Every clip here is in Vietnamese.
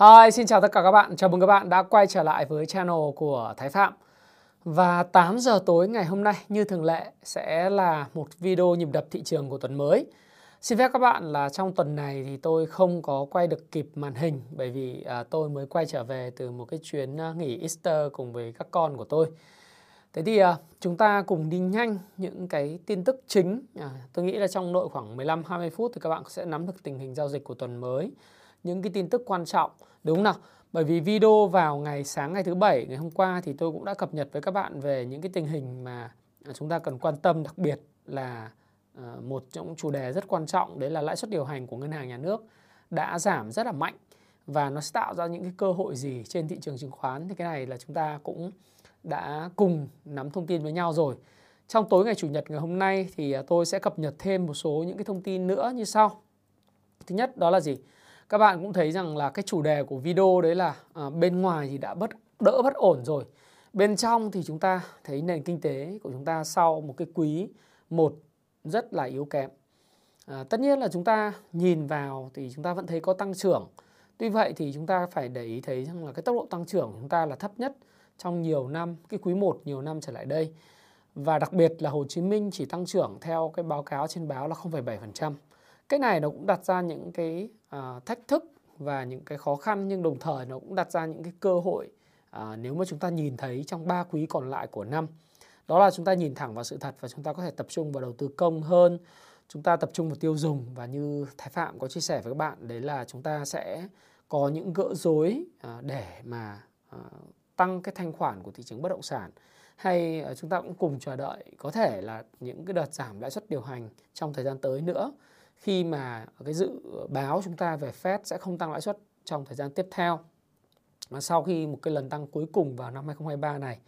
Hi, xin chào tất cả các bạn. Chào mừng các bạn đã quay trở lại với channel của Thái Phạm. Và 8 giờ tối ngày hôm nay như thường lệ sẽ là một video nhịp đập thị trường của tuần mới. Xin phép các bạn là trong tuần này thì tôi không có quay được kịp màn hình bởi vì à, tôi mới quay trở về từ một cái chuyến à, nghỉ Easter cùng với các con của tôi. Thế thì à, chúng ta cùng đi nhanh những cái tin tức chính. À, tôi nghĩ là trong nội khoảng 15-20 phút thì các bạn sẽ nắm được tình hình giao dịch của tuần mới những cái tin tức quan trọng đúng không nào? Bởi vì video vào ngày sáng ngày thứ bảy, ngày hôm qua thì tôi cũng đã cập nhật với các bạn về những cái tình hình mà à, chúng ta cần quan tâm, đặc biệt là ờ, một trong chủ đề rất quan trọng, đấy là lãi suất điều hành của ngân hàng nhà nước đã giảm rất là mạnh và nó sẽ tạo ra những cái cơ hội gì trên thị trường chứng khoán thì cái này là chúng ta cũng đã cùng nắm thông tin với nhau rồi. Trong tối ngày chủ nhật ngày hôm nay thì à, tôi sẽ cập nhật thêm một số những cái thông tin nữa như sau. Thứ nhất đó là gì? Các bạn cũng thấy rằng là cái chủ đề của video đấy là à, bên ngoài thì đã bất đỡ bất ổn rồi. Bên trong thì chúng ta thấy nền kinh tế của chúng ta sau một cái quý một rất là yếu kém. À, tất nhiên là chúng ta nhìn vào thì chúng ta vẫn thấy có tăng trưởng. Tuy vậy thì chúng ta phải để ý thấy rằng là cái tốc độ tăng trưởng của chúng ta là thấp nhất trong nhiều năm cái quý 1 nhiều năm trở lại đây. Và đặc biệt là Hồ Chí Minh chỉ tăng trưởng theo cái báo cáo trên báo là 0,7% cái này nó cũng đặt ra những cái uh, thách thức và những cái khó khăn nhưng đồng thời nó cũng đặt ra những cái cơ hội uh, nếu mà chúng ta nhìn thấy trong ba quý còn lại của năm. Đó là chúng ta nhìn thẳng vào sự thật và chúng ta có thể tập trung vào đầu tư công hơn chúng ta tập trung vào tiêu dùng. Và như thái phạm có chia sẻ với các bạn đấy là chúng ta sẽ có những gỡ rối uh, để mà uh, tăng cái thanh khoản của thị trường bất động sản. Hay chúng ta cũng cùng chờ đợi có thể là những cái đợt giảm lãi suất điều hành trong thời gian tới nữa khi mà cái dự báo chúng ta về Fed sẽ không tăng lãi suất trong thời gian tiếp theo. Và sau khi một cái lần tăng cuối cùng vào năm 2023 này,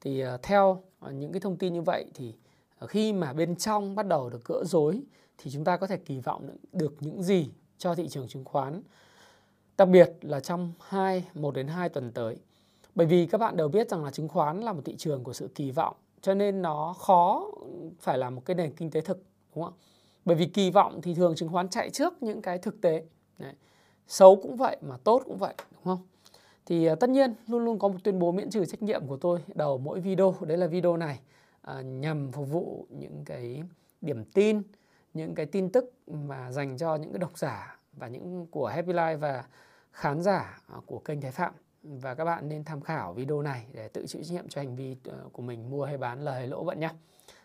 thì ờ, theo ờ, những cái thông tin như vậy thì ờ, khi mà bên trong bắt đầu được gỡ rối thì chúng ta có thể kỳ vọng được những gì cho thị trường chứng khoán, đặc biệt là trong 2 1 đến 2 tuần tới. Bởi vì các bạn đều biết rằng là chứng khoán là một thị trường của sự kỳ vọng, cho nên nó khó phải là một cái nền kinh tế thực, đúng không ạ? Bởi vì kỳ vọng thì thường chứng khoán chạy trước những cái thực tế Đấy. xấu cũng vậy mà tốt cũng vậy đúng không thì uh, tất nhiên luôn luôn có một tuyên bố miễn trừ trách nhiệm của tôi đầu mỗi video đấy là video này uh, nhằm phục vụ những cái điểm tin những cái tin tức mà dành cho những cái độc giả và những của Happy Life và khán giả uh, của kênh Thái Phạm và các bạn nên tham khảo video này để tự chịu trách nhiệm cho hành vi của mình mua hay bán lời hay lỗ bạn nhé.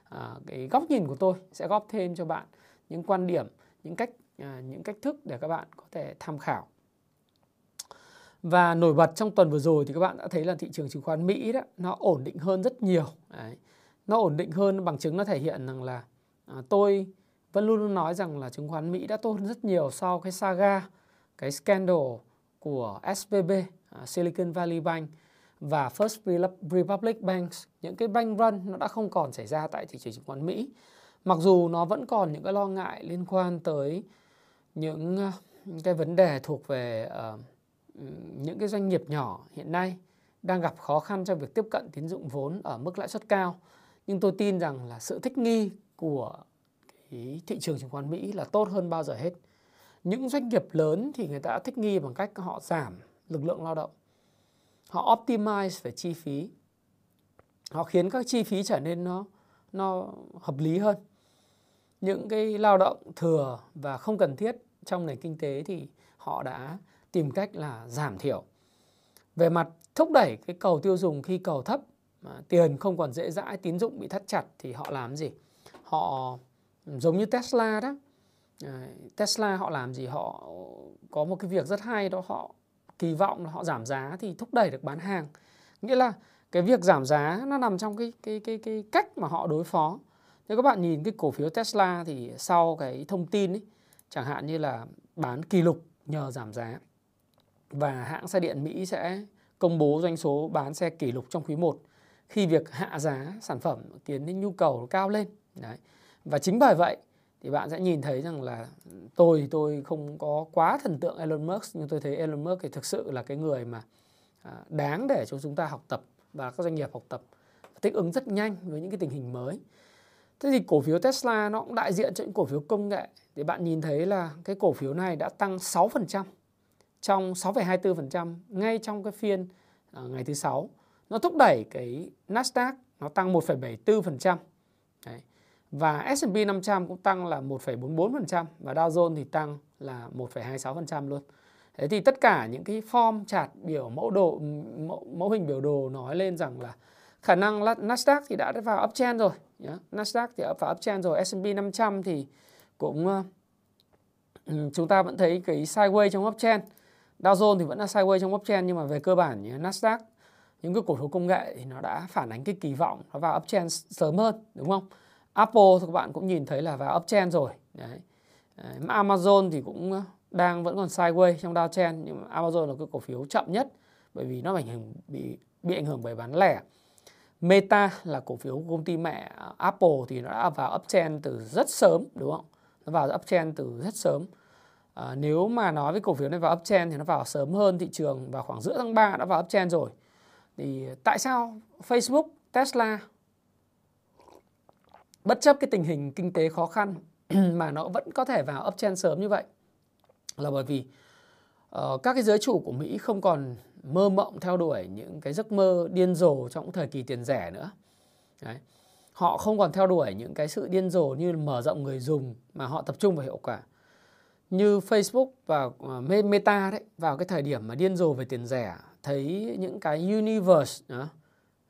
À, cái góc nhìn của tôi sẽ góp thêm cho bạn những quan điểm những cách à, những cách thức để các bạn có thể tham khảo. Và nổi bật trong tuần vừa rồi thì các bạn đã thấy là thị trường chứng khoán Mỹ đó nó ổn định hơn rất nhiều. Đấy. nó ổn định hơn bằng chứng nó thể hiện rằng là à, tôi vẫn luôn luôn nói rằng là chứng khoán Mỹ đã tốt hơn rất nhiều sau cái saga cái scandal của SVB à, Silicon Valley Bank và First Republic Banks. Những cái bank run nó đã không còn xảy ra tại thị trường chứng khoán Mỹ mặc dù nó vẫn còn những cái lo ngại liên quan tới những ờ, cái vấn đề thuộc về uh, những cái doanh nghiệp nhỏ hiện nay đang gặp khó khăn trong việc tiếp cận tín dụng vốn ở mức lãi suất cao. Nhưng tôi tin rằng là sự thích nghi của cái thị trường chứng khoán Mỹ là tốt hơn bao giờ hết. Những doanh nghiệp lớn thì người ta thích nghi bằng cách họ giảm lực lượng lao động. Họ optimize về chi phí. Họ khiến các chi phí trở nên nó nó hợp lý hơn những cái lao động thừa và không cần thiết trong nền kinh tế thì họ đã tìm cách là giảm thiểu. Về mặt thúc đẩy cái cầu tiêu dùng khi cầu thấp, mà tiền không còn dễ dãi, tín dụng bị thắt chặt thì họ làm gì? Họ giống như Tesla đó. Tesla họ làm gì? Họ có một cái việc rất hay đó họ kỳ vọng là họ giảm giá thì thúc đẩy được bán hàng. Nghĩa là cái việc giảm giá nó nằm trong cái cái cái cái cách mà họ đối phó nếu các bạn nhìn cái cổ phiếu Tesla thì sau cái thông tin ấy, chẳng hạn như là bán kỷ lục nhờ giảm giá và hãng xe điện Mỹ sẽ công bố doanh số bán xe kỷ lục trong quý 1 khi việc hạ giá sản phẩm khiến đến nhu cầu cao lên. Đấy. Và chính bởi vậy thì bạn sẽ nhìn thấy rằng là tôi tôi không có quá thần tượng Elon Musk nhưng tôi thấy Elon Musk thì thực sự là cái người mà à, đáng để cho chúng ta học tập và các doanh nghiệp học tập thích ứng rất nhanh với những cái tình hình mới. Thế thì cổ phiếu Tesla nó cũng đại diện cho những cổ phiếu công nghệ. Thì bạn nhìn thấy là cái cổ phiếu này đã tăng 6% trong 6,24% ngay trong cái phiên à, ngày thứ sáu. Nó thúc đẩy cái Nasdaq nó tăng 1,74%. Đấy. Và S&P 500 cũng tăng là 1,44% và Dow Jones thì tăng là 1,26% luôn. Thế thì tất cả những cái form chart biểu mẫu đồ mẫu, mẫu hình biểu đồ nói lên rằng là khả năng Nasdaq thì đã vào uptrend rồi nhá. Nasdaq thì đã vào uptrend rồi, S&P 500 thì cũng uh, chúng ta vẫn thấy cái sideways trong uptrend. Dow Jones thì vẫn là sideways trong uptrend nhưng mà về cơ bản như Nasdaq những cái cổ phiếu công nghệ thì nó đã phản ánh cái kỳ vọng nó vào uptrend sớm hơn đúng không? Apple thì các bạn cũng nhìn thấy là vào uptrend rồi. Đấy. Amazon thì cũng ờ, đang vẫn còn sideways trong downtrend nhưng mà Amazon là cái cổ phiếu chậm nhất bởi vì nó ảnh hưởng bị bị ảnh hưởng bởi bán lẻ. Meta là cổ phiếu của công ty mẹ Apple thì nó đã vào uptrend từ rất sớm đúng không? Nó vào uptrend từ rất sớm. À, nếu mà nói với cổ phiếu này vào uptrend thì nó vào sớm hơn thị trường vào khoảng giữa tháng 3 đã vào uptrend rồi. Thì tại sao Facebook, Tesla bất chấp cái tình hình kinh tế khó khăn mà nó vẫn có thể vào uptrend sớm như vậy? Là bởi vì uh, các cái giới chủ của Mỹ không còn mơ mộng theo đuổi những cái giấc mơ điên rồ trong thời kỳ tiền rẻ nữa. Đấy. Họ không còn theo đuổi những cái sự điên rồ như mở rộng người dùng mà họ tập trung vào hiệu quả. Như Facebook và ờ, Meta đấy vào cái thời điểm mà điên rồ về tiền rẻ thấy những cái universe đó, uh,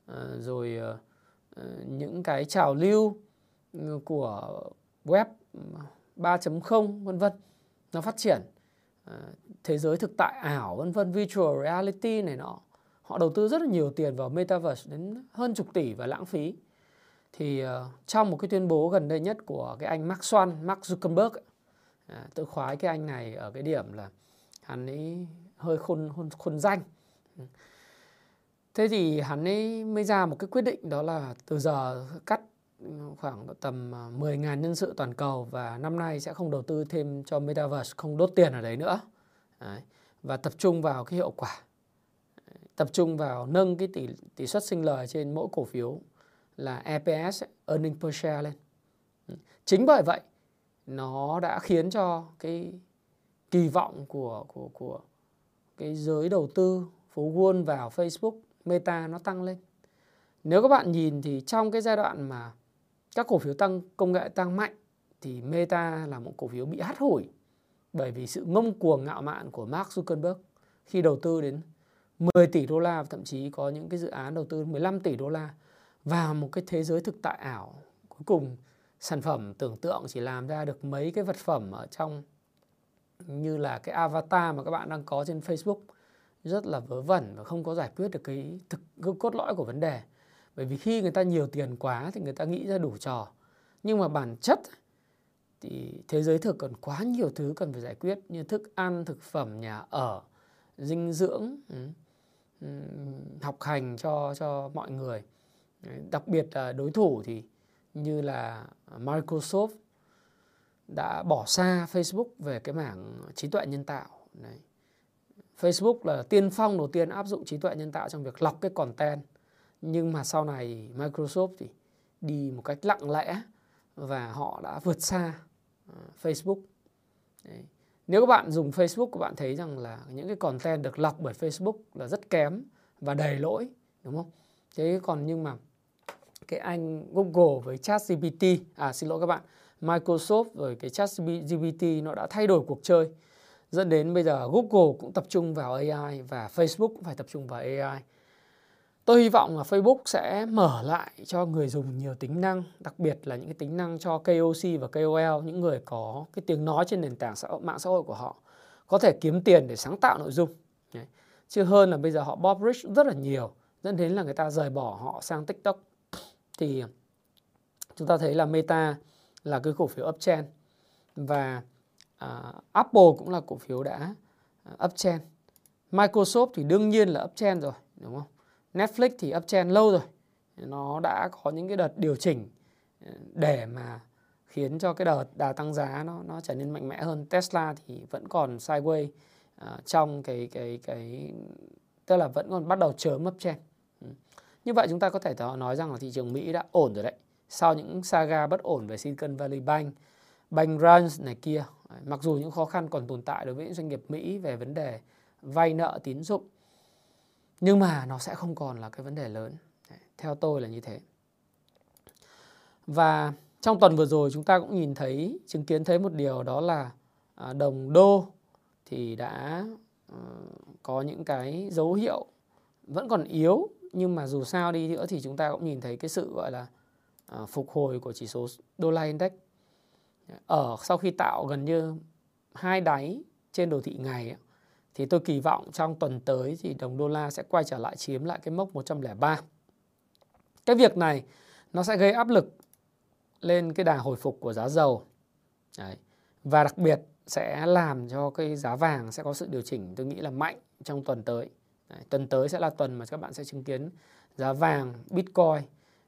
ờ, rồi uh, những cái trào lưu ừ, của web 3.0 vân vân nó phát triển Ờ, thế giới thực tại ảo vân vân virtual reality này nọ. Họ đầu tư rất là nhiều tiền vào metaverse đến hơn chục tỷ và lãng phí. Thì uh, trong một cái tuyên bố gần đây nhất của cái anh Mark Swan, Mark Zuckerberg à, tự khoái cái anh này ở cái điểm là hắn ấy hơi khôn khôn, khôn danh. Thế thì hắn ấy mới ra một cái quyết định đó là từ giờ cắt khoảng tầm à, 10.000 nhân sự toàn cầu và năm nay sẽ không đầu tư thêm cho Metaverse, không đốt tiền ở đấy nữa. Đấy. Và tập trung vào cái hiệu quả. Tập trung vào nâng cái tỷ, tỷ suất sinh lời trên mỗi cổ phiếu là EPS, Earning Per Share lên. Ừ, chính bởi vậy, nó đã khiến cho cái kỳ vọng của, của, của cái giới đầu tư phố Wall vào Facebook, Meta nó tăng lên. Nếu các bạn nhìn thì trong cái giai đoạn mà các cổ phiếu tăng, công nghệ tăng mạnh thì Meta là một cổ phiếu bị hắt hủi bởi vì sự ngông cuồng ngạo mạn của Mark Zuckerberg khi đầu tư đến 10 tỷ đô la, thậm chí có những cái dự án đầu tư 15 tỷ đô la vào một cái thế giới thực tại ảo. Cuối cùng, sản phẩm tưởng tượng chỉ làm ra được mấy cái vật phẩm ở trong như là cái avatar mà các bạn đang có trên Facebook. Rất là vớ vẩn và không có giải quyết được cái thực cốt lõi của vấn đề bởi vì khi người ta nhiều tiền quá thì người ta nghĩ ra đủ trò. Nhưng mà bản chất thì thế giới thực còn quá nhiều thứ cần phải giải quyết như thức ăn, thực phẩm, nhà ở, dinh dưỡng ừ, ừ, học hành cho cho mọi người. Đặc biệt là đối thủ thì như là Microsoft đã bỏ xa Facebook về cái mảng trí tuệ nhân tạo. Đấy. Facebook là tiên phong đầu tiên áp dụng trí tuệ nhân tạo trong việc lọc cái content nhưng mà sau này Microsoft thì đi một cách lặng lẽ và họ đã vượt xa ờ, Facebook. Đấy. nếu các bạn dùng Facebook, các bạn thấy rằng là những cái content được lọc bởi Facebook là rất kém và đầy lỗi, đúng không? Thế còn nhưng mà cái anh Google với ChatGPT à xin lỗi các bạn, Microsoft rồi cái ChatGPT nó đã thay đổi cuộc chơi. Dẫn đến bây giờ Google cũng tập trung vào AI và Facebook cũng phải tập trung vào AI Tôi hy vọng là Facebook sẽ mở lại cho người dùng nhiều tính năng, đặc biệt là những cái tính năng cho KOC và KOL, những người có cái tiếng nói trên nền tảng xã hội, mạng xã hội của họ, có thể kiếm tiền để sáng tạo nội dung. Đấy. Chứ hơn là bây giờ họ bob rich rất là nhiều, dẫn đến là người ta rời bỏ họ sang TikTok. Thì chúng ta thấy là Meta là cái cổ phiếu uptrend và uh, Apple cũng là cổ phiếu đã à, uptrend. Microsoft thì đương nhiên là uptrend rồi, đúng không? Netflix thì uptrend lâu rồi. Nó đã có những cái đợt điều chỉnh ờ, để mà khiến cho cái đợt đà tăng giá nó nó trở nên mạnh mẽ hơn. Tesla thì vẫn còn sideways uh, trong cái cái cái tức là vẫn còn bắt đầu chớm uptrend ừ. như vậy chúng ta có thể nói rằng là thị trường Mỹ đã ổn rồi đấy. Sau những saga bất ổn về Silicon Valley Bank bank runs này kia ờ, mặc dù những khó khăn còn tồn tại đối với những doanh nghiệp Mỹ về vấn đề vay nợ tín dụng nhưng mà nó sẽ không còn là cái vấn đề lớn. Theo tôi là như thế. Và trong tuần vừa rồi chúng ta cũng nhìn thấy, chứng kiến thấy một điều đó là à, đồng đô thì đã ờ, có những cái dấu hiệu vẫn còn yếu. Nhưng mà dù sao đi nữa thì chúng ta cũng nhìn thấy cái sự, gọi là à, phục hồi của chỉ số đô la index. Ở sau khi tạo gần như hai đáy trên đồ thị ngày thì tôi kỳ vọng trong tuần tới thì đồng đô la sẽ quay trở lại chiếm lại cái mốc 103. Cái việc này nó sẽ gây áp lực lên cái đà hồi phục của giá dầu. Đấy. Và đặc biệt sẽ làm cho cái giá vàng sẽ có sự điều chỉnh tôi nghĩ là mạnh trong tuần tới. Đấy. Tuần tới sẽ là tuần mà các bạn sẽ chứng kiến giá vàng, Bitcoin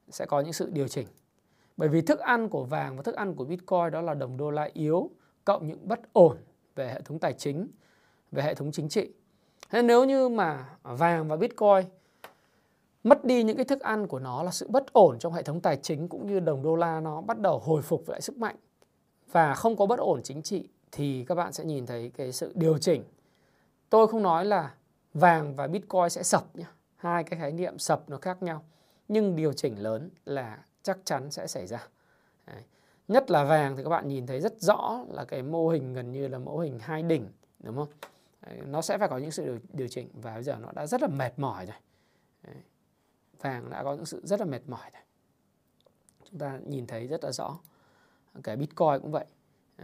sẽ có những sự điều chỉnh. Bởi vì thức ăn của vàng và thức ăn của Bitcoin đó là đồng đô la yếu cộng những bất ổn về hệ thống tài chính, về hệ thống chính trị. Thế nếu như mà vàng và Bitcoin mất đi những cái thức ăn của nó là sự bất ổn trong hệ thống tài chính cũng như đồng đô la nó bắt đầu hồi phục lại sức mạnh và không có bất ổn chính trị, thì các bạn sẽ nhìn thấy cái sự điều chỉnh. Tôi không nói là vàng và Bitcoin sẽ sập nhé. Hai cái khái niệm sập nó khác nhau. Nhưng điều chỉnh lớn là chắc chắn sẽ xảy ra. Đấy. Nhất là vàng thì các bạn nhìn thấy rất rõ là cái mô hình gần như là mô hình hai đỉnh, đúng không? Nó sẽ phải có những sự điều, điều chỉnh và bây giờ nó đã rất là mệt mỏi rồi. Đấy. Vàng đã có những sự rất là mệt mỏi rồi. Chúng ta nhìn thấy rất là rõ. Cái Bitcoin cũng vậy.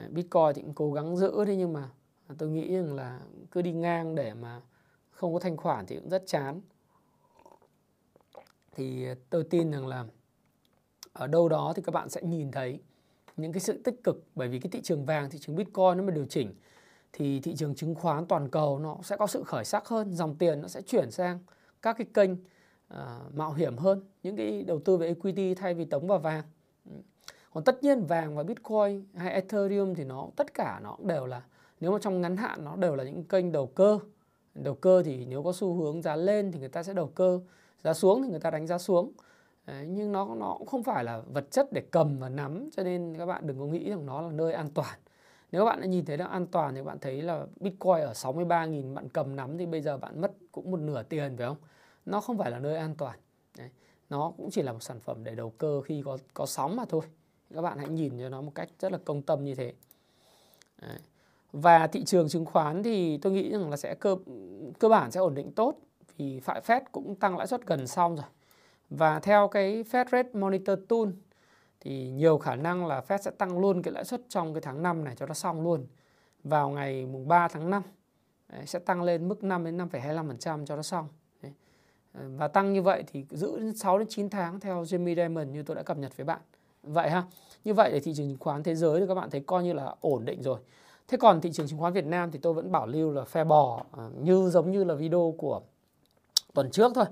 Bitcoin thì cũng cố gắng giữ thế nhưng mà tôi nghĩ rằng là cứ đi ngang để mà không có thanh khoản thì cũng rất chán thì tôi tin rằng là ở đâu đó thì các bạn sẽ nhìn thấy những cái sự tích cực bởi vì cái thị trường vàng thị trường bitcoin nó mà điều chỉnh thì thị trường chứng khoán toàn cầu nó sẽ có sự khởi sắc hơn dòng tiền nó sẽ chuyển sang các cái kênh uh, mạo hiểm hơn những cái đầu tư về equity thay vì tống vào vàng. Ừ. Còn tất nhiên vàng và bitcoin hay ethereum thì nó tất cả nó đều là nếu mà trong ngắn hạn nó đều là những kênh đầu cơ. Đầu cơ thì nếu có xu hướng giá lên thì người ta sẽ đầu cơ giá xuống thì người ta đánh giá xuống. Đấy, nhưng nó nó cũng không phải là vật chất để cầm và nắm cho nên các bạn đừng có nghĩ rằng nó là nơi an toàn nếu các bạn đã nhìn thấy nó an toàn thì bạn thấy là Bitcoin ở 63.000 bạn cầm nắm thì bây giờ bạn mất cũng một nửa tiền, phải không? Nó không phải là nơi an toàn. Đấy. Nó cũng chỉ là một sản phẩm để đầu cơ khi có có sóng mà thôi. Các bạn hãy nhìn cho nó một cách rất là công tâm như thế. Đấy. Và thị trường chứng khoán thì tôi nghĩ rằng là sẽ cơ cơ bản sẽ ổn định tốt vì phải Fed cũng tăng lãi suất gần xong rồi. Và theo cái Fed Rate Monitor Tool thì nhiều khả năng là Fed sẽ tăng luôn cái lãi suất trong cái tháng 5 này cho nó xong luôn. Vào ngày mùng 3 tháng 5 đấy, sẽ tăng lên mức 5 đến 5,25% cho nó xong. Đấy. Ờ, và tăng như vậy thì giữ đến 6 đến 9 tháng theo Jimmy Diamond như tôi đã cập nhật với bạn. Vậy ha. Như vậy thì thị trường chứng khoán thế giới thì các bạn thấy coi như là ổn định rồi. Thế còn thị trường chứng khoán Việt Nam thì tôi vẫn bảo lưu là phe bò ờ, như giống như là video của tuần trước thôi.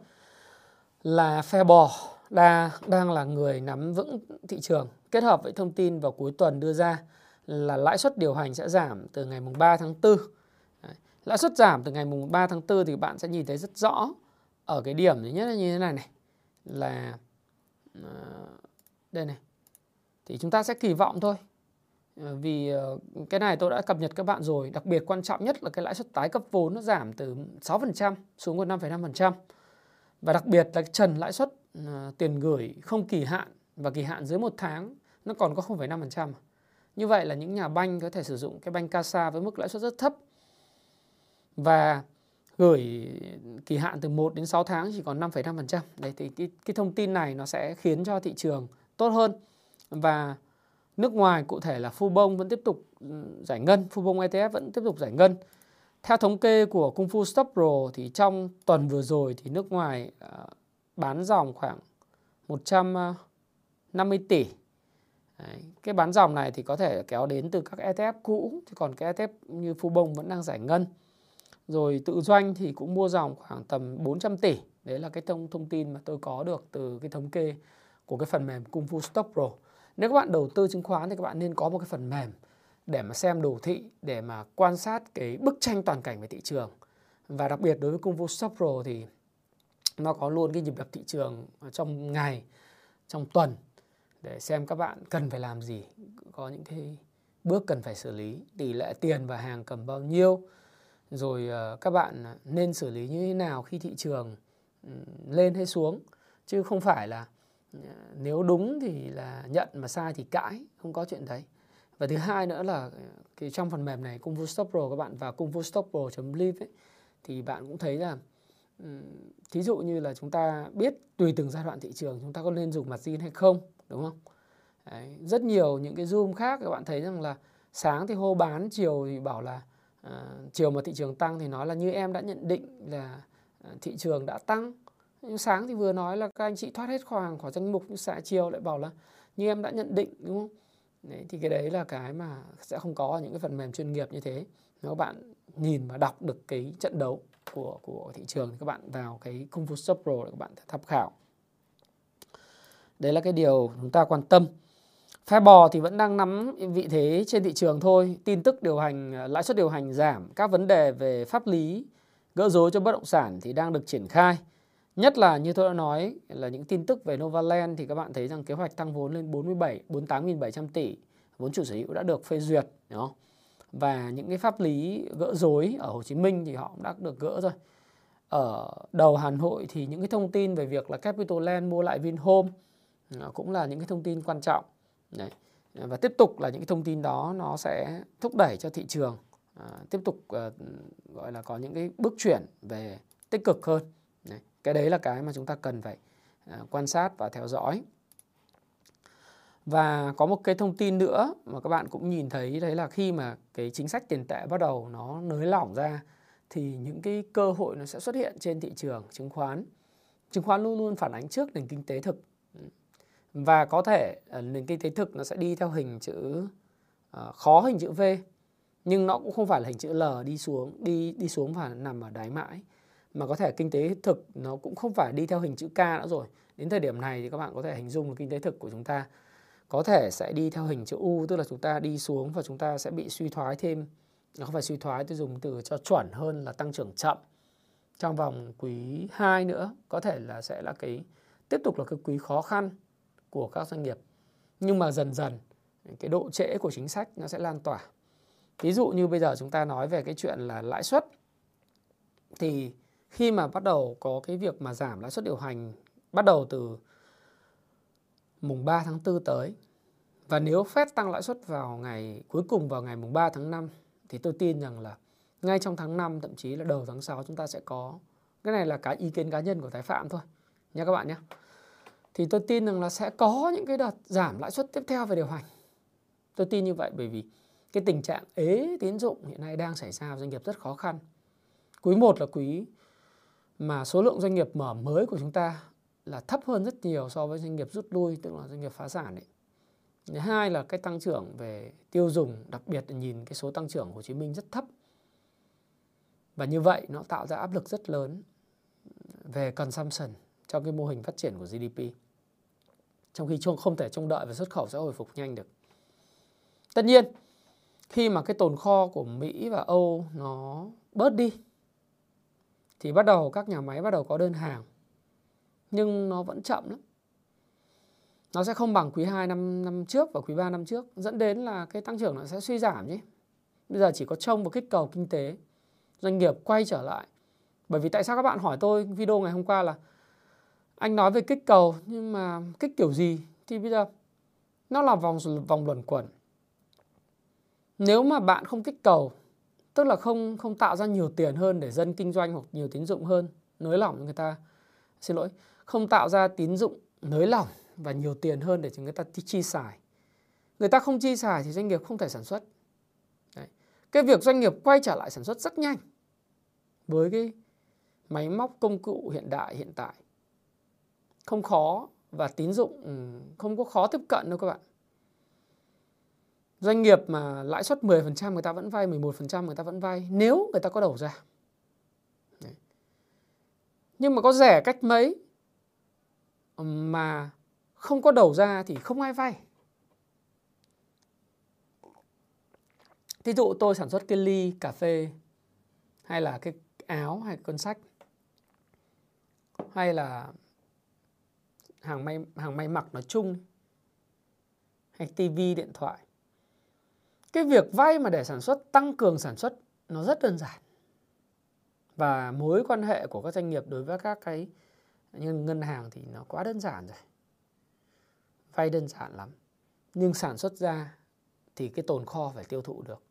Là phe bò đa đang là người nắm vững thị trường kết hợp với thông tin vào cuối tuần đưa ra là lãi suất điều hành sẽ giảm từ ngày mùng 3 tháng 4. Đấy. Lãi suất giảm từ ngày mùng 3 tháng 4 thì bạn sẽ nhìn thấy rất rõ ở cái điểm thứ nhất là như thế này này là ờ, đây này thì chúng ta sẽ kỳ vọng thôi ờ, vì ờ, cái này tôi đã cập nhật các bạn rồi đặc biệt quan trọng nhất là cái lãi suất tái cấp vốn nó giảm từ 6% xuống còn 5,5% và đặc biệt là trần lãi suất Ờ, tiền gửi không kỳ hạn và kỳ hạn dưới một tháng nó còn có 0,5% như vậy là những nhà banh có thể sử dụng cái banh CASA với mức lãi suất rất thấp và gửi kỳ hạn từ 1 đến 6 tháng chỉ còn 5,5%. Đấy thì cái, cái thông tin này nó sẽ khiến cho thị trường tốt hơn và Nước ngoài cụ thể là Fubon vẫn tiếp tục ừ, giải ngân, Fubon ETF vẫn tiếp tục giải ngân. Theo thống kê của Kung Fu Stop Pro thì trong tuần vừa rồi thì nước ngoài uh, bán dòng khoảng 150 ờ, tỷ. Đấy. Cái bán dòng này thì có thể kéo đến từ các ETF cũ, thì còn cái ETF như Fubon vẫn đang giải ngân. Rồi tự doanh thì cũng mua dòng khoảng tầm 400 tỷ. Đấy là cái thông thông tin mà tôi có được từ cái thống kê của cái phần mềm Kung Fu Stock Pro. Nếu các bạn đầu tư chứng khoán thì các bạn nên có một cái phần mềm để mà xem đồ thị, để mà quan sát cái bức tranh toàn cảnh về thị trường. Và đặc biệt đối với Kung Fu Stock Pro thì nó có luôn cái nhịp đập thị trường trong ngày, trong tuần để xem các bạn cần phải làm gì, có những cái bước cần phải xử lý, tỷ lệ tiền và hàng cầm bao nhiêu, rồi ờ, các bạn nên xử lý như thế nào khi thị trường ừ, lên hay xuống. Chứ không phải là ờ, nếu đúng thì là nhận mà sai thì cãi không có chuyện đấy. Và thứ hai nữa là ờ, cái trong phần mềm này Kung Fu Stop Pro các bạn vào kung fu stop pro.live ấy, thì bạn cũng thấy là thí dụ như là chúng ta biết tùy từng giai đoạn thị trường chúng ta có nên dùng mặt zin hay không đúng không? Đấy, rất nhiều những cái zoom khác các bạn thấy rằng là sáng thì hô bán chiều thì bảo là uh, chiều mà thị trường tăng thì nói là như em đã nhận định là uh, thị trường đã tăng. Nhưng sáng thì vừa nói là các anh chị thoát hết kho hàng khỏi danh mục nhưng xã chiều lại bảo là như em đã nhận định đúng không? Đấy, thì cái đấy là cái mà sẽ không có những cái phần mềm chuyên nghiệp như thế. Nếu bạn nhìn và đọc được cái trận đấu của của thị trường thì các bạn vào cái công phu shop Pro để các bạn tham khảo đấy là cái điều chúng ta quan tâm Phe bò thì vẫn đang nắm vị thế trên thị trường thôi. Tin tức điều hành lãi suất điều hành giảm, các vấn đề về pháp lý gỡ rối cho bất động sản thì đang được triển khai. Nhất là như tôi đã nói là những tin tức về Novaland thì các bạn thấy rằng kế hoạch tăng vốn lên 47 48.700 tỷ vốn chủ sở hữu đã được phê duyệt, đúng không? Và những cái pháp lý gỡ rối ở Hồ Chí Minh thì họ cũng đã được gỡ rồi. Ở đầu Hà Nội thì những cái thông tin về việc là Capital Land mua lại Vinhome à, cũng là những cái thông tin quan trọng. Đấy. Và tiếp tục là những cái thông tin đó nó sẽ thúc đẩy cho thị trường à, tiếp tục à, gọi là có những cái bước chuyển về tích cực hơn. Đấy. Cái đấy là cái mà chúng ta cần phải à, quan sát và theo dõi. Và có một cái thông tin nữa mà các bạn cũng nhìn thấy đấy là khi mà cái chính sách tiền tệ bắt đầu nó nới lỏng ra thì những cái cơ hội nó sẽ xuất hiện trên thị trường chứng khoán. Chứng khoán luôn luôn phản ánh trước nền kinh tế thực. Và có thể ờ, nền kinh tế thực nó sẽ đi theo hình chữ uh, khó hình chữ V nhưng nó cũng không phải là hình chữ L đi xuống đi đi xuống và nằm ở đáy mãi. Mà có thể kinh tế thực nó cũng không phải đi theo hình chữ K nữa rồi. Đến thời điểm này thì các bạn có thể hình dung là kinh tế thực của chúng ta có thể sẽ đi theo hình chữ U, tức là chúng ta đi xuống và chúng ta sẽ bị suy thoái thêm. Nó không phải suy thoái, tôi dùng từ cho chuẩn hơn là tăng trưởng chậm. Trong vòng quý 2 nữa, có thể là sẽ là cái, tiếp tục là cái quý khó khăn của các doanh nghiệp. Nhưng mà dần dần, cái độ trễ của chính sách nó sẽ lan tỏa. Ví dụ như bây giờ chúng ta nói về cái chuyện là lãi suất, thì khi mà bắt đầu có cái việc mà giảm lãi suất điều hành, bắt đầu từ mùng 3 tháng 4 tới và nếu Fed tăng lãi suất vào ngày, cuối cùng vào ngày mùng 3 tháng 5 thì tôi tin rằng là ngay trong tháng 5 thậm chí là đầu tháng 6 chúng ta sẽ có, cái này là cái ý kiến cá nhân của Thái Phạm thôi nha các bạn nhé thì tôi tin rằng là sẽ có những cái đợt giảm lãi suất tiếp theo về điều hành. Tôi tin như vậy bởi vì cái tình trạng ế tín dụng hiện nay đang xảy ra doanh nghiệp rất khó khăn. Quý 1 là quý mà số lượng doanh nghiệp mở mới của chúng ta là thấp hơn rất nhiều so với doanh nghiệp rút lui tức là doanh nghiệp phá sản đấy. Thứ hai là cái tăng trưởng về tiêu dùng, đặc biệt là nhìn cái số tăng trưởng của Hồ Chí Minh rất thấp. Và như vậy nó tạo ra áp lực rất lớn về consumption trong cái mô hình phát triển của GDP trong khi không thể trông đợi và xuất khẩu sẽ hồi phục nhanh được. Tất nhiên, khi mà cái tồn kho của Mỹ và Âu nó bớt đi thì bắt đầu các nhà máy bắt đầu có đơn hàng. Nhưng nó vẫn chậm lắm. Nó sẽ không bằng quý 2 năm năm trước và quý 3 năm trước, dẫn đến là cái tăng trưởng nó sẽ suy giảm nhé. Bây giờ chỉ có trông vào kích cầu kinh tế, doanh nghiệp quay trở lại. Bởi vì tại sao các bạn hỏi tôi video ngày hôm qua là anh nói về kích cầu nhưng mà kích kiểu gì thì bây giờ nó là vòng vòng luẩn quẩn nếu mà bạn không kích cầu tức là không không tạo ra nhiều tiền hơn để dân kinh doanh hoặc nhiều tín dụng hơn nới lỏng cho người ta xin lỗi không tạo ra tín dụng nới lỏng và nhiều tiền hơn để cho người ta chi xài người ta không chi xài thì doanh nghiệp không thể sản xuất Đấy. cái việc doanh nghiệp quay trở lại sản xuất rất nhanh với cái máy móc công cụ hiện đại hiện tại không khó và tín dụng ừ, không có khó tiếp cận đâu các bạn. Doanh nghiệp mà lãi suất 10% người ta vẫn vay, 11% người ta vẫn vay nếu người ta có đầu ra. Đấy. Nhưng mà có rẻ cách mấy mà không có đầu ra thì không ai vay. Ví dụ tôi sản xuất cái ly cà phê, hay là cái áo, hay cuốn sách, hay là hàng may hàng may mặc nói chung, hay tivi điện thoại, cái việc vay mà để sản xuất, tăng cường sản xuất, nó rất đơn giản và mối quan hệ của các doanh nghiệp đối với các cái nhưng ngân hàng thì nó quá đơn giản rồi. Vay đơn giản lắm. Nhưng sản xuất ra thì cái tồn kho phải tiêu thụ được.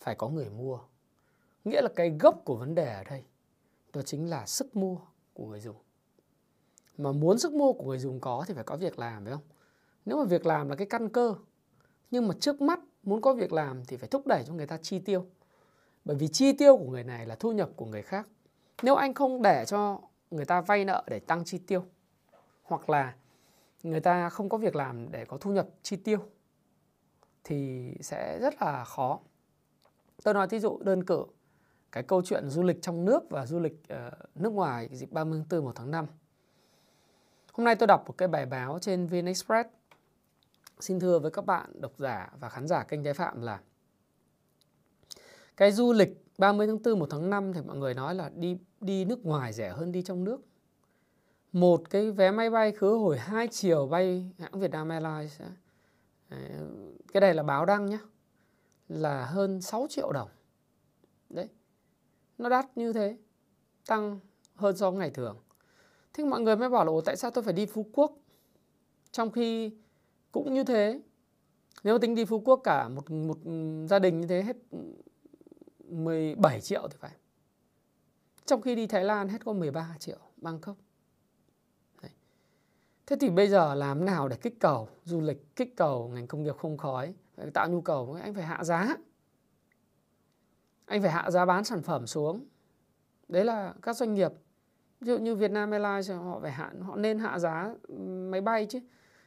Phải có người mua. Nghĩa là cái gốc của vấn đề ở đây, đó chính là sức mua của người dùng. Mà muốn sức mua của người dùng có thì phải có việc làm, phải không? Nếu mà việc làm là cái căn cơ, nhưng mà trước mắt muốn có việc làm thì phải thúc đẩy cho người ta chi tiêu. Bởi vì chi tiêu của người này là thu nhập của người khác. Nếu anh không để cho người ta vay nợ để tăng chi tiêu, hoặc là người ta không có việc làm để có thu nhập chi tiêu, thì sẽ rất là khó. Tôi nói thí dụ đơn cử, cái câu chuyện du lịch trong nước và du lịch ờ, nước ngoài dịp 30 tháng 4 1 tháng 5 hôm nay tôi đọc một cái bài báo trên VN Express. Xin thưa với các bạn độc giả và khán giả kênh Trái Phạm là, cái du lịch 30 tháng 4 1 tháng 5 thì mọi người nói là đi đi nước ngoài rẻ hơn đi trong nước. Một cái vé máy bay khứ hồi hai chiều bay hãng Việt Nam Airlines cái này là báo đăng nhé là hơn 6 triệu đồng. Đấy. Nó đắt như thế, tăng hơn so với ngày thường. Thế mọi người mới bảo là tại sao tôi phải đi Phú Quốc? Trong khi cũng như thế. Nếu tính đi Phú Quốc cả một một gia đình như thế hết 17 triệu thì phải. Trong khi đi Thái Lan hết có 13 triệu Bangkok. Đấy. Thế thì bây giờ làm nào để kích cầu du lịch, kích cầu ngành công nghiệp không khói, tạo nhu cầu, anh phải hạ giá. Anh phải hạ giá bán sản phẩm xuống. Đấy là các doanh nghiệp ví dụ như Vietnam Airlines họ phải hạ họ nên hạ giá máy bay chứ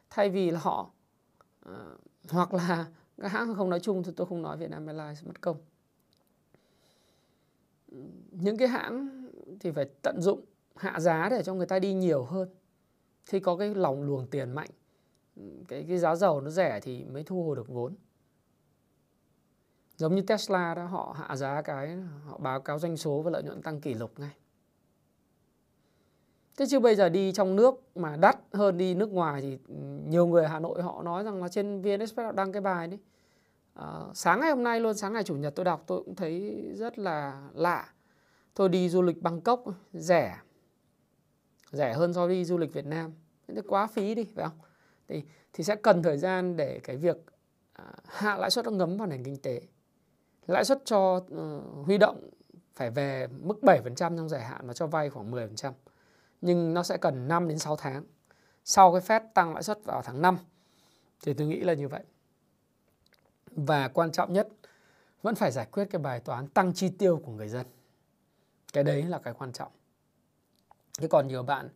thay vì là họ uh, hoặc là các hãng không nói chung thì tôi không nói Vietnam Airlines mất công những cái hãng thì phải tận dụng hạ giá để cho người ta đi nhiều hơn. Khi có cái lòng luồng tiền mạnh, cái cái giá dầu nó rẻ thì mới thu hồi được vốn. Giống như Tesla đó, họ hạ giá cái, họ báo cáo doanh số và lợi nhuận tăng kỷ lục ngay. Thế chứ bây giờ đi trong nước mà đắt hơn đi nước ngoài thì ừ, nhiều người Hà Nội họ nói rằng là trên VN Express đăng cái bài đấy à, sáng ngày hôm nay luôn sáng ngày chủ nhật tôi đọc tôi cũng thấy rất là lạ. Tôi đi du lịch Bangkok rẻ. Rẻ hơn so với đi du lịch Việt Nam. Thế quá phí đi phải không? Thì thì sẽ cần thời gian để cái việc à, hạ lãi suất nó ngấm vào nền kinh tế. Lãi suất cho uh, huy động phải về mức 7% trong dài hạn và cho vay khoảng 10% nhưng nó sẽ cần 5 đến 6 tháng. Sau cái phép tăng lãi suất vào tháng 5 thì tôi nghĩ là như vậy và quan trọng nhất, vẫn phải giải quyết cái bài toán tăng chi tiêu của người dân. Cái đấy là cái quan trọng. Thế còn nhiều bạn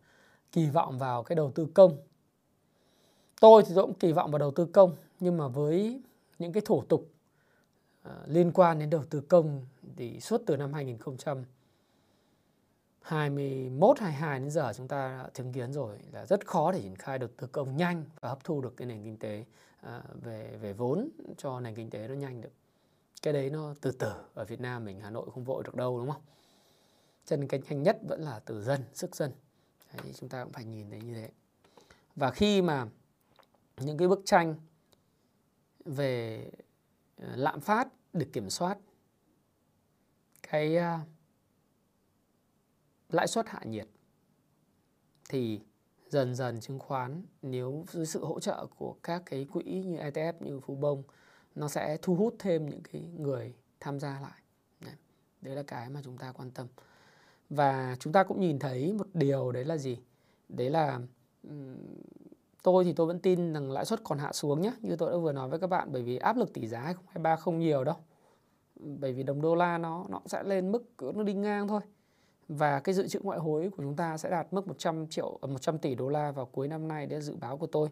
kỳ vọng vào cái đầu tư công. Tôi thì tôi cũng kỳ vọng vào đầu tư công, nhưng mà với những cái thủ tục ờ, liên quan đến đầu tư công thì suốt từ năm 2021 22 đến giờ chúng ta đã chứng kiến rồi là rất khó để triển khai được tư công nhanh và hấp thu được cái nền kinh tế à, về về vốn cho nền kinh tế nó nhanh được. Cái đấy nó từ từ ở Việt Nam mình Hà Nội không vội được đâu đúng không? Chân cái nhanh nhất vẫn là từ dân sức dân. Đấy, chúng ta cũng phải nhìn thấy như thế. Và khi mà những cái bức tranh về à, lạm phát được kiểm soát cái uh, lãi suất hạ nhiệt thì dần dần chứng khoán nếu dưới sự hỗ trợ của các cái quỹ như ETF như Phú Bông nó sẽ thu hút thêm những cái người tham gia lại. Đấy, đấy là cái mà chúng ta quan tâm. Và chúng ta cũng nhìn thấy một điều đấy là gì? Đấy là tôi thì tôi vẫn tin rằng lãi suất còn hạ xuống nhé như tôi đã vừa nói với các bạn bởi vì áp lực tỷ giá 2023 không nhiều đâu. Bởi vì đồng đô la nó nó sẽ lên mức nó đi ngang thôi và cái dự trữ ngoại hối của chúng ta sẽ đạt mức 100 triệu à, 100 tỷ đô la vào cuối năm nay, đấy là dự báo của tôi.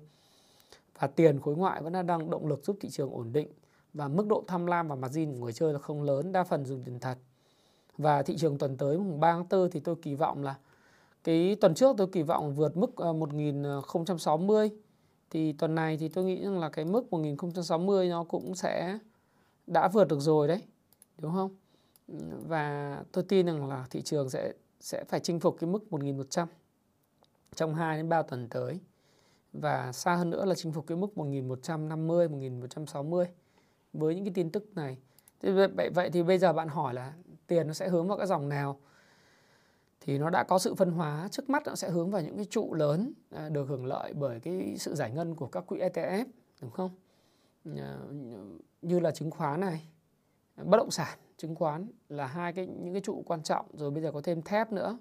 Và tiền khối ngoại vẫn đang động lực giúp thị trường ổn định và mức độ tham lam và margin của người chơi là không lớn, đa phần dùng tiền thật. Và thị trường tuần tới, mùng 3 tháng 4 thì tôi kỳ vọng là cái tuần trước tôi kỳ vọng vượt mức à, 1060 à, thì tuần này thì tôi nghĩ rằng là cái mức 1060 nó cũng sẽ đã vượt được rồi đấy, đúng không? Và tôi tin rằng là thị trường sẽ sẽ phải chinh phục cái mức 1100 trong 2 đến 3 tuần tới. Và xa hơn nữa là chinh phục cái mức 1150 1160 với những cái tin tức này. Vậy vậy thì bây giờ bạn hỏi là tiền nó sẽ hướng vào các dòng nào? Thì nó đã có sự phân hóa, trước mắt nó sẽ hướng vào những cái trụ lớn à, được hưởng lợi bởi cái sự giải ngân của các quỹ ETF đúng không? Ờ, như là chứng khoán này, bất động sản chứng khoán là hai cái những cái trụ quan trọng rồi bây giờ có thêm thép nữa.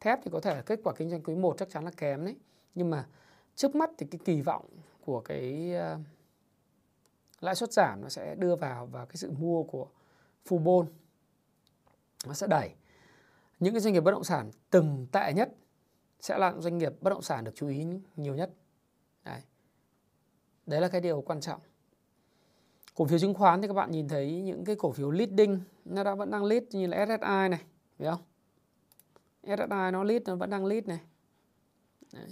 Thép thì có thể là kết quả kinh doanh quý 1 chắc chắn là kém đấy. Nhưng mà trước mắt thì cái kỳ vọng của cái uh, lãi suất giảm nó sẽ đưa vào và cái sự mua của Fubon nó sẽ đẩy. Những cái doanh nghiệp bất động sản từng tệ nhất sẽ là doanh nghiệp bất động sản được chú ý nhiều nhất. Đấy. Đấy là cái điều quan trọng cổ phiếu chứng khoán thì các bạn nhìn thấy những cái cổ phiếu leading nó đã vẫn đang lead như là SSI này thấy không? SSI nó lead nó vẫn đang lead này. Đấy.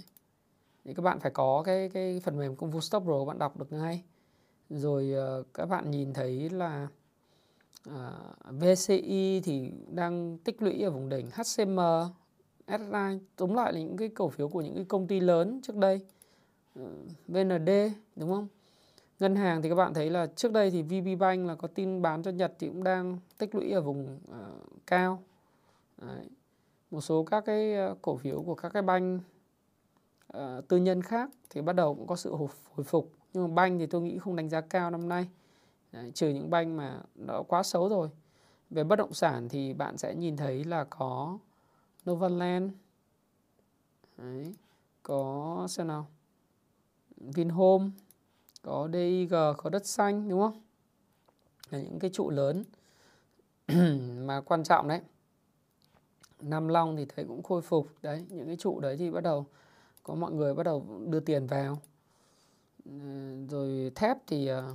thì các bạn phải có cái cái phần mềm công vụ stop pro bạn đọc được ngay. Rồi uh, các bạn nhìn thấy là ờ, uh, VCI thì đang tích lũy ở vùng đỉnh HCM SSI tóm lại là những cái cổ phiếu của những cái công ty lớn trước đây. Ờ, uh, VND đúng không? Ngân hàng thì các bạn thấy là trước đây thì VB Bank là có tin bán cho Nhật thì cũng đang tích lũy ở vùng uh, cao. Đấy. một số các cái ờ, cổ phiếu của các cái banh uh, tư nhân khác thì bắt đầu cũng có sự hồi phục. Nhưng mà banh thì tôi nghĩ không đánh giá cao năm nay. Đấy, trừ những banh mà nó quá xấu rồi. Về bất động sản thì bạn sẽ nhìn thấy là có Novaland. Đấy, có xem nào? Vinhome có DIG có đất xanh đúng không? Là những cái trụ lớn. Mà quan trọng đấy Nam Long thì thấy cũng khôi phục. Đấy những cái trụ đấy thì bắt đầu có mọi người bắt đầu đưa tiền vào. Ừ, rồi thép thì ờ,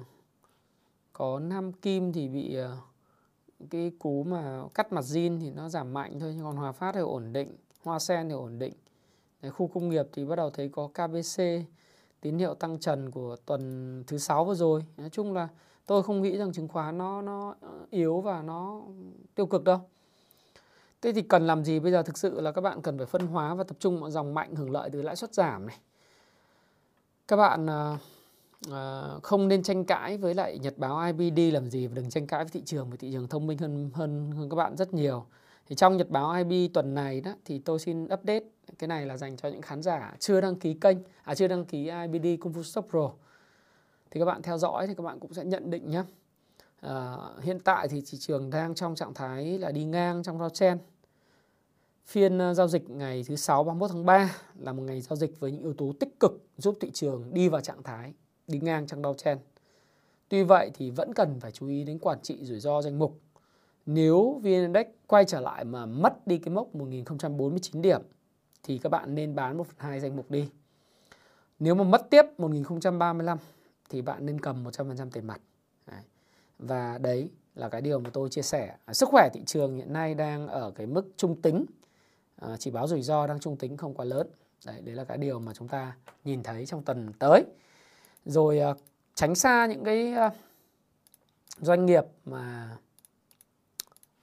có Nam Kim thì bị ờ, cái cú mà cắt mặt zin thì nó giảm mạnh thôi nhưng còn Hòa Phát thì ổn định Hoa Sen thì ổn định. Đấy, khu công nghiệp thì bắt đầu thấy có KBC tín hiệu tăng trần của tuần thứ sáu vừa rồi. Nói chung là tôi không nghĩ rằng chứng khoán nó nó yếu và nó tiêu cực đâu. Thế thì cần làm gì bây giờ? Thực sự là các bạn cần phải phân hóa và tập trung vào dòng mạnh hưởng lợi từ lãi suất giảm này. Các bạn uh, không nên tranh cãi với lại nhật báo IBD làm gì và đừng tranh cãi với thị trường vì thị trường thông minh hơn hơn hơn các bạn rất nhiều thì trong nhật báo IB tuần này đó thì tôi xin update cái này là dành cho những khán giả chưa đăng ký kênh à chưa đăng ký IBD Kung Fu Stop Pro thì các bạn theo dõi thì các bạn cũng sẽ nhận định nhé à, ờ, hiện tại thì thị trường đang trong trạng thái là đi ngang trong downtrend Phiên ờ, giao dịch ngày thứ 6 31 tháng 3 là một ngày giao dịch với những yếu tố tích cực giúp thị trường đi vào trạng thái đi ngang trong downtrend. Tuy vậy thì vẫn cần phải chú ý đến quản trị rủi ro danh mục. Nếu VN Index quay trở lại mà mất đi cái mốc 1049 điểm thì các bạn nên bán 1 phần 2 danh mục đi. Nếu mà mất tiếp 1035 thì bạn nên cầm 100% tiền mặt. Đấy. Và đấy là cái điều mà tôi chia sẻ. À, sức khỏe thị trường hiện nay đang ở cái mức trung tính à, chỉ báo rủi ro đang trung tính không quá lớn đấy đấy là cái điều mà chúng ta nhìn thấy trong tuần tới rồi à, tránh xa những cái à, doanh nghiệp mà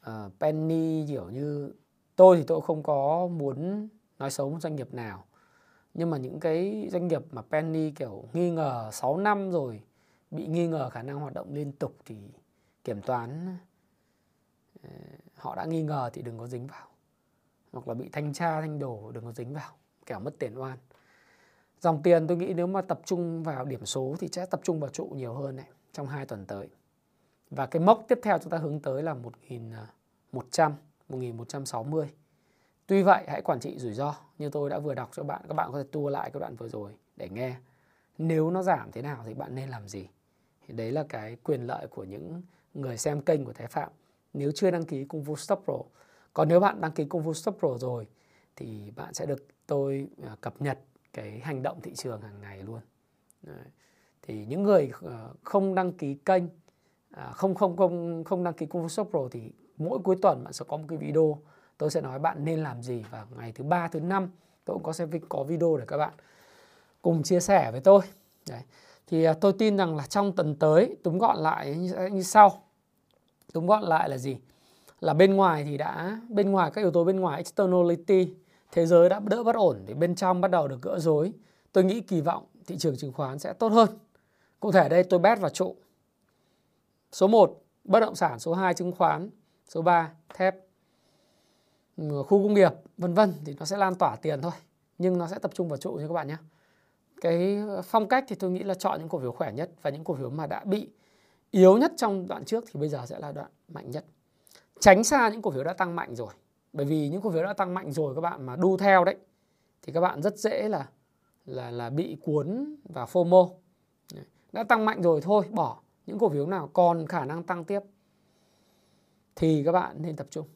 Ờ, penny, kiểu như, tôi thì tôi không có muốn nói xấu một doanh nghiệp nào. Nhưng mà những cái doanh nghiệp mà penny, kiểu, nghi ngờ 6 năm rồi, bị nghi ngờ khả năng hoạt động liên tục thì kiểm toán ờ, họ đã nghi ngờ thì đừng có dính vào. Hoặc là bị thanh tra, thanh đổ, đừng có dính vào, kẻo mất tiền oan. Dòng tiền tôi nghĩ nếu mà tập trung vào điểm số thì sẽ tập trung vào trụ nhiều hơn này, trong hai tuần tới và cái mốc tiếp theo chúng ta hướng tới là 1100 1160 à, Tuy vậy hãy quản trị rủi ro như tôi đã vừa đọc cho bạn. Các bạn có thể tua lại cái đoạn vừa rồi để nghe. Nếu nó giảm thế nào thì bạn nên làm gì? Thì đấy là cái quyền lợi của những người xem kênh của Thái Phạm. Nếu chưa đăng ký Cung Fu Stop Pro còn nếu bạn đăng ký Kung Fu Stop Pro rồi thì bạn sẽ được tôi à, cập nhật cái hành động thị trường hàng ngày luôn. Đấy. Thì những người à, không đăng ký kênh, à, không không không không đăng ký Kung Fu Shop Pro thì mỗi cuối tuần bạn sẽ có một cái video tôi sẽ nói bạn nên làm gì vào ngày thứ ba thứ năm tôi cũng có sẽ có video để các bạn cùng chia sẻ với tôi. Đấy. Thì à, tôi tin rằng là trong tuần tới túm gọn lại như, như sau. Túm gọn lại là gì? là bên ngoài thì đã bên ngoài các yếu tố bên ngoài externality thế giới đã đỡ bất ổn thì bên trong bắt đầu được gỡ rối tôi nghĩ kỳ vọng thị trường chứng khoán sẽ tốt hơn cụ thể đây tôi bet vào trụ số 1 bất động sản. Số 2 chứng khoán. Số 3 thép. Ừ, khu công nghiệp, vân vân, thì nó sẽ lan tỏa tiền thôi. Nhưng nó sẽ tập trung vào trụ nha các bạn nhé. Cái phong cách thì tôi nghĩ là chọn những cổ phiếu khỏe nhất và những cổ phiếu mà đã bị yếu nhất trong đoạn trước thì bây giờ sẽ là đoạn mạnh nhất. Tránh xa những cổ phiếu đã tăng mạnh rồi. Bởi vì những cổ phiếu đã tăng mạnh rồi các bạn mà đu theo đấy, thì các bạn rất dễ là là là bị cuốn vào FOMO đã tăng mạnh rồi thôi, bỏ những cổ phiếu nào còn khả năng tăng tiếp thì các bạn nên tập trung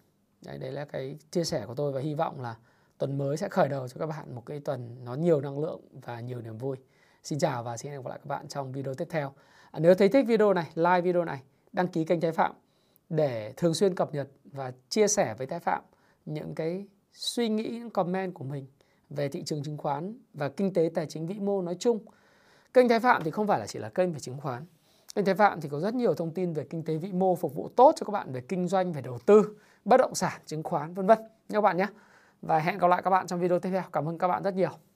đấy, đấy là cái chia sẻ của tôi và hy vọng là tuần mới sẽ khởi đầu cho các bạn một cái tuần nó nhiều năng lượng và nhiều niềm vui xin chào và xin hẹn gặp lại các bạn trong video tiếp theo à, nếu thấy thích video này like video này đăng ký kênh Thái Phạm để thường xuyên cập nhật và chia sẻ với Thái Phạm những cái suy nghĩ, những comment của mình về thị trường chứng khoán và kinh tế tài chính vĩ mô nói chung. Kênh Thái Phạm thì không phải là chỉ là kênh về chứng khoán. Kênh Thái Phạm thì có rất nhiều thông tin về kinh tế vĩ mô phục vụ tốt cho các bạn về kinh doanh, về đầu tư, bất động sản, chứng khoán vân vân nha các bạn nhé. Và hẹn gặp lại các bạn trong video tiếp theo. Cảm ơn các bạn rất nhiều.